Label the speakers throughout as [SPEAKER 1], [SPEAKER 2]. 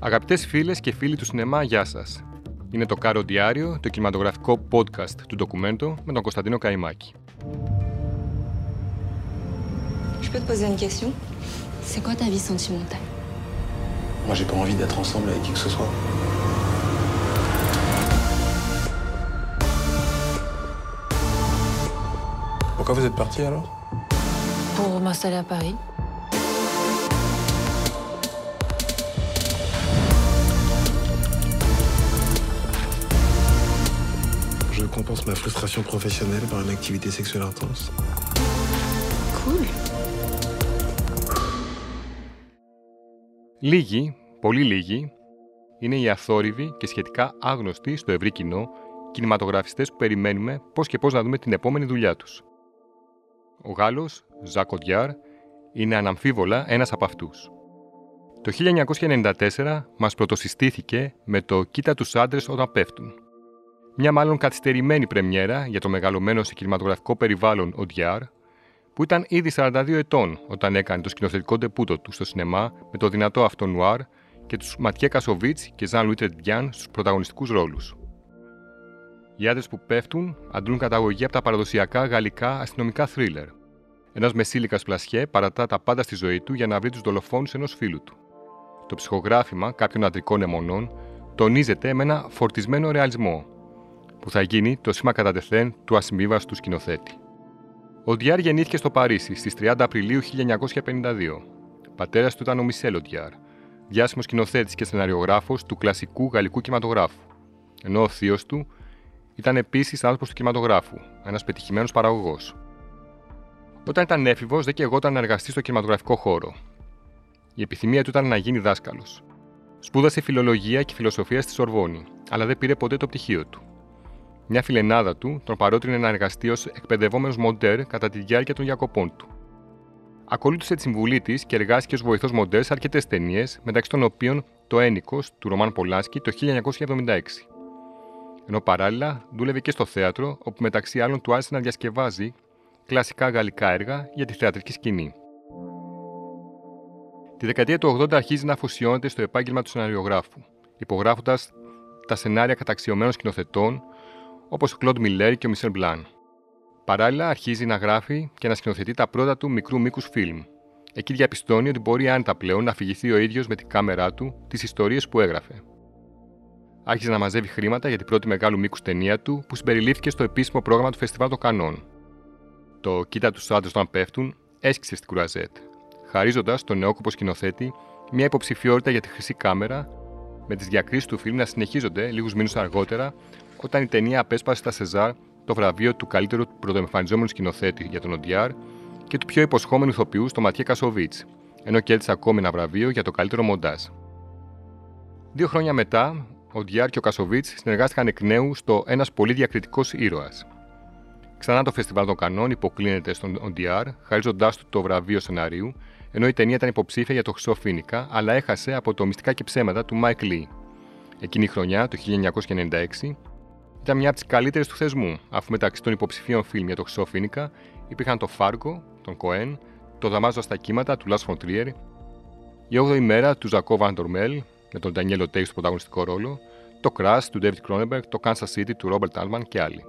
[SPEAKER 1] Αγαπητέ φίλε και φίλοι του σινεμά, γεια σα. Είναι το Κάρο Διάριο, το κινηματογραφικό podcast του ντοκουμέντο με τον Κωνσταντίνο Καϊμάκη.
[SPEAKER 2] Je peux te poser une question
[SPEAKER 3] C'est quoi ta vie sentimentale
[SPEAKER 4] Moi, j'ai pas envie d'être ensemble avec qui que ce soit. Pourquoi vous êtes parti alors
[SPEAKER 3] Pour m'installer à Paris.
[SPEAKER 4] Je compense ma frustration professionnelle par une activité sexuelle intense.
[SPEAKER 3] Cool.
[SPEAKER 1] Λίγοι, πολύ λίγοι, είναι οι αθόρυβοι και σχετικά άγνωστοι στο ευρύ κοινό κινηματογραφιστές που περιμένουμε πώς και πώς να δούμε την επόμενη δουλειά τους. Ο Γάλλος, Ζακ Οντιάρ, είναι αναμφίβολα ένας από αυτούς. Το 1994 μας πρωτοσυστήθηκε με το «Κοίτα τους άντρες όταν πέφτουν». Μια μάλλον καθυστερημένη πρεμιέρα για το μεγαλωμένο σε κινηματογραφικό περιβάλλον Οντιάρ, που ήταν ήδη 42 ετών όταν έκανε το σκηνοθετικό ντεπούτο του στο σινεμά με το δυνατό αυτό νουάρ και τους Ματιέ Κασοβίτς και Ζαν Λουίτερ Ντιάν στους πρωταγωνιστικούς ρόλους. Οι άντρες που πέφτουν αντλούν καταγωγή από τα παραδοσιακά γαλλικά αστυνομικά θρίλερ. Ένας μεσήλικας πλασιέ παρατά τα πάντα στη ζωή του για να βρει τους δολοφόνους ενός φίλου του. Το ψυχογράφημα κάποιων αντρικών αιμονών τονίζεται με ένα φορτισμένο ρεαλισμό, που θα γίνει το σήμα κατά τεθέν του ασυμβίβαστου σκηνοθέτη. Ο Ντιάρ γεννήθηκε στο Παρίσι στις 30 Απριλίου 1952. Πατέρας του ήταν ο Μισελ Οντιάρ, διάσημος σκηνοθέτης και σεναριογράφος του κλασικού γαλλικού κινηματογράφου, ενώ ο θείος του ήταν επίσης άνθρωπος του κινηματογράφου, ένας πετυχημένος παραγωγός. Όταν ήταν έφηβος, δεν κεγόταν να εργαστεί στο κινηματογραφικό χώρο. Η επιθυμία του ήταν να γίνει δάσκαλος. Σπούδασε φιλολογία και φιλοσοφία στη Σορβόνη, αλλά δεν πήρε ποτέ το πτυχίο του. Μια φιλενάδα του τον παρότρινε να εργαστεί ως εκπαιδευόμενος μοντέρ κατά τη διάρκεια των διακοπών του. Ακολούθησε τη συμβουλή της και εργάστηκε ως βοηθός μοντέρ σε αρκετές ταινίες, μεταξύ των οποίων το Ένικος του Ρωμάν Πολάσκι το 1976. Ενώ παράλληλα δούλευε και στο θέατρο, όπου μεταξύ άλλων του άρεσε να διασκευάζει κλασικά γαλλικά έργα για τη θεατρική σκηνή. Τη δεκαετία του 80 αρχίζει να αφοσιώνεται στο επάγγελμα του σεναριογράφου, υπογράφοντας τα σενάρια καταξιωμένων σκηνοθετών όπως ο Κλοντ Μιλέρ και ο Μισελ Μπλάν. Παράλληλα, αρχίζει να γράφει και να σκηνοθετεί τα πρώτα του μικρού μήκους φιλμ. Εκεί διαπιστώνει ότι μπορεί άνετα πλέον να αφηγηθεί ο ίδιος με την κάμερά του τις ιστορίες που έγραφε. Άρχισε να μαζεύει χρήματα για την πρώτη μεγάλου μήκους ταινία του που συμπεριλήφθηκε στο επίσημο πρόγραμμα του Φεστιβάλ των Κανών. Το Κοίτα τους άντρες όταν πέφτουν έσκησε στην Κουραζέτ, χαρίζοντας στον νεόκοπο σκηνοθέτη μια υποψηφιότητα για τη χρυσή κάμερα, με τις διακρίσεις του φιλμ να συνεχίζονται λίγους μήνες αργότερα, όταν η ταινία απέσπασε στα Σεζάρ το βραβείο του καλύτερου πρωτοεμφανιζόμενου σκηνοθέτη για τον Οντιάρ και του πιο υποσχόμενου ηθοποιού στο Ματιέ Κασοβίτς, ενώ κέρδισε ακόμη ένα βραβείο για το καλύτερο μοντάζ. Δύο χρόνια μετά, ο Ντιάρ και ο Κασοβίτς συνεργάστηκαν εκ νέου στο Ένας πολύ διακριτικός ήρωας. Ξανά το φεστιβάλ των Κανών υποκλίνεται στον Οντιάρ, χαρίζοντάς του το βραβείο σεναρίου, ενώ η ταινία ήταν υποψήφια για το Χρυσό Φοίνικα, αλλά έχασε από το Μυστικά και Ψέματα του Μάικ Λι. Εκείνη η χρονιά, το 1996, ήταν μια από τις καλύτερες του θεσμού, αφού μεταξύ των υποψηφίων φιλμ για το Χρυσό Φοίνικα υπήρχαν το Φάργκο, των Κοέν, το Δαμάζοντας τα κύματα του Λαρς Φον Τρίερ, η 8η μέρα του Ζακό Βαν Ντορμέλ, με τον Ντανιέλ Οτέιγ στο πρωταγωνιστικό ρόλο, το Crash του David Cronenberg, το Kansas City του Robert Altman και άλλοι.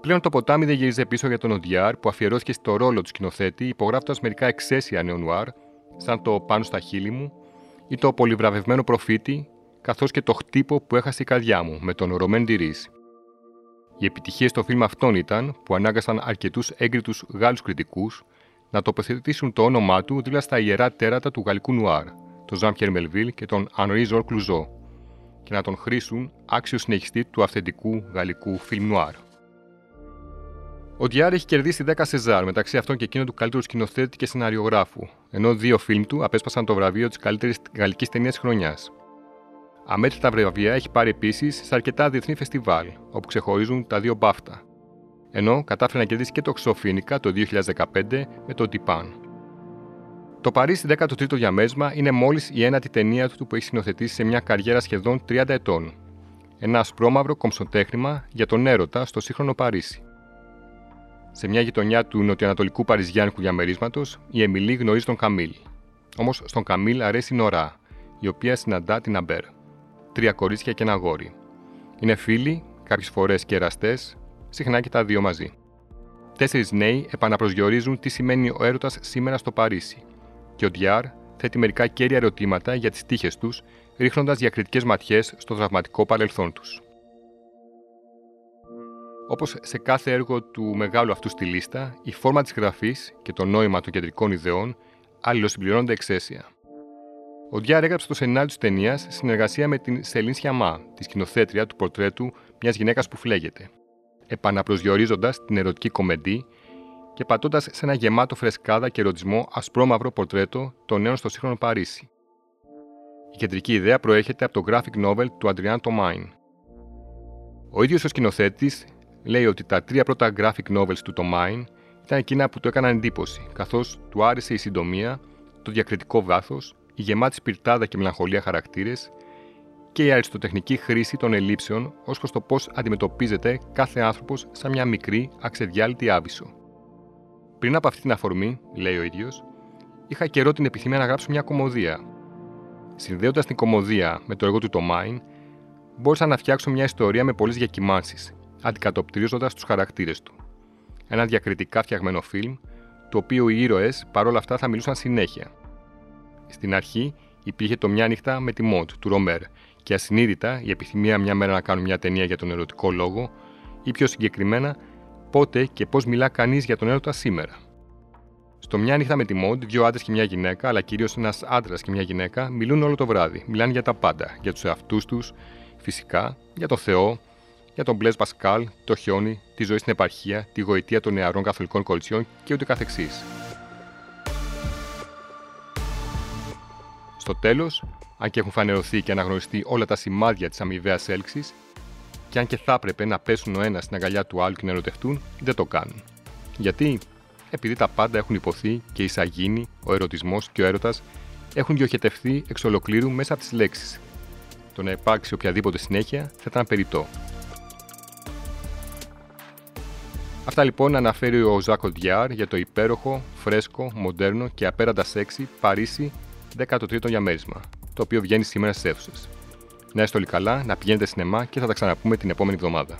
[SPEAKER 1] Πλέον το ποτάμι δεν γύριζε πίσω για τον Οντιάρ που αφιερώθηκε στο ρόλο του σκηνοθέτη υπογράφοντας μερικά εξαίσια νεονουάρ, σαν το Πάνω στα χείλη μου ή το Πολυβραβευμένο προφήτη, καθώς και το χτύπο που έχασε η καρδιά μου με τον Ρωμέν Ντυρίς. Οι επιτυχίες στο φιλμ αυτών ήταν που ανάγκασαν αρκετούς έγκριτους Γάλλους κριτικούς να τοποθετήσουν το όνομά του δίπλα στα ιερά τέρατα του γαλλικού νουάρ, τον Ζαν Πιέρ Μελβίλ και τον Ανρί Ζορζ Κλουζό, και να τον χρίσουν άξιο συνεχιστή του αυθεντικού γαλλικού φιλμ νουάρ. Ο Οντιάρ έχει κερδίσει 10 Σεζάρ, μεταξύ αυτών και εκείνο του καλύτερου σκηνοθέτη και σεναριογράφου, ενώ δύο φιλμ του απέσπασαν το βραβείο της καλύτερης γαλλικής ταινίας χρονιάς. Αμέτρητα βραβεία έχει πάρει επίσης σε αρκετά διεθνή φεστιβάλ, όπου ξεχωρίζουν τα δύο Μπάφτα, ενώ κατάφερε να κερδίσει και το Ξοφίνικα το 2015 με το Τιπάν. Το Παρίσι 13ο διαμέσμα είναι μόλις η ένατη ταινία του που έχει συνοθετήσει σε μια καριέρα σχεδόν 30 ετών. Ένα ασπρόμαυρο κομψοτέχνημα για τον έρωτα στο σύγχρονο Παρίσι. Σε μια γειτονιά του νοτιοανατολικού Παριζιάνικου διαμερίσματος, η Εμιλή γνωρίζει τον Καμίλ. Όμως στον Καμίλ αρέσει η Νορά, η οποία συναντά την Αμπέρ. Τρία κορίτσια και ένα γόρι. Είναι φίλοι, κάποιες φορές και εραστές, συχνά και τα δύο μαζί. Τέσσερις νέοι επαναπροσδιορίζουν τι σημαίνει ο έρωτας σήμερα στο Παρίσι. Και ο Διάρ θέτει μερικά κέρια ερωτήματα για τις τύχες τους, ρίχνοντας διακριτικές ματιές στο δραματικό παρελθόν τους. Όπως σε κάθε έργο του μεγάλου αυτού στη λίστα, η φόρμα της γραφής και το νόημα των κεντρικών ιδεών αλληλοσυμπληρώνονται εξαίσια. Ο Οντιάρ έγραψε το σενάριο της ταινίας συνεργασία με την Σελίν Σιαμά, τη σκηνοθέτρια του πορτρέτου μιας γυναίκας που φλέγεται, επαναπροσδιορίζοντας την ερωτική κομεντί και πατώντας σε ένα γεμάτο φρεσκάδα και ερωτισμό ασπρόμαυρο πορτρέτο των νέων στο σύγχρονο Παρίσι. Η κεντρική ιδέα προέρχεται από το graphic novel του Adrian Tomine. Ο ίδιος ο σκηνοθέτης λέει ότι τα τρία πρώτα graphic novels του Tomine ήταν εκείνα που του έκαναν εντύπωση, καθώς του άρεσε η συντομία, το διακριτικό βάθος, η γεμάτη σπιρτάδα και μελαγχολία χαρακτήρες και η αριστοτεχνική χρήση των ελλείψεων ως προς το πώς αντιμετωπίζεται κάθε άνθρωπος σαν μια μικρή, αξεδιάλυτη άβυσο. Πριν από αυτή την αφορμή, λέει ο ίδιος, είχα καιρό την επιθυμία να γράψω μια κομμωδία. Συνδέοντας την κομμωδία με το έργο του Tomain, μπόρεσα να φτιάξω μια ιστορία με πολλές διακυμάνσει, αντικατοπτρίζοντας τους χαρακτήρες του. Ένα διακριτικά φτιαγμένο φιλμ, το οποίο οι ήρωες παρόλα αυτά θα μιλούσαν συνέχεια. Στην αρχή υπήρχε το Μια νύχτα με τη Μοντ του Ρομέρ και ασυνείδητα η επιθυμία μια μέρα να κάνουν μια ταινία για τον ερωτικό λόγο ή πιο συγκεκριμένα πότε και πώς μιλά κανείς για τον έρωτα σήμερα. Στο Μια νύχτα με τη Μοντ, δύο άντρες και μια γυναίκα, αλλά κυρίως ένας άντρας και μια γυναίκα, μιλούν όλο το βράδυ. Μιλάνε για τα πάντα. Για τους εαυτούς τους, φυσικά, για το Θεό, για τον Μπλε Πασκάλ, το χιόνι, τη ζωή στην επαρχία, τη γοητεία των νεαρών καθολικών κολτσιών και ούτε καθεξής. Στο τέλος, αν και έχουν φανερωθεί και αναγνωριστεί όλα τα σημάδια της αμοιβαίας έλξης, και αν και θα έπρεπε να πέσουν ο ένας στην αγκαλιά του άλλου και να ερωτευτούν, δεν το κάνουν. Γιατί; Επειδή τα πάντα έχουν υποθεί και η σαγίνη, ο ερωτισμός και ο έρωτας έχουν διοχετευθεί εξ ολοκλήρου μέσα από τις λέξεις. Το να υπάρξει οποιαδήποτε συνέχεια θα ήταν περιττό. Αυτά λοιπόν αναφέρει ο Ζάκο Διάρ για το υπέροχο, φρέσκο, μοντέρνο και απέραντα σεξι Παρίσι 13ο διαμέρισμα, το οποίο βγαίνει σήμερα στις αίθουσες. Να είστε όλοι καλά, να πηγαίνετε σινεμά και θα τα ξαναπούμε την επόμενη εβδομάδα.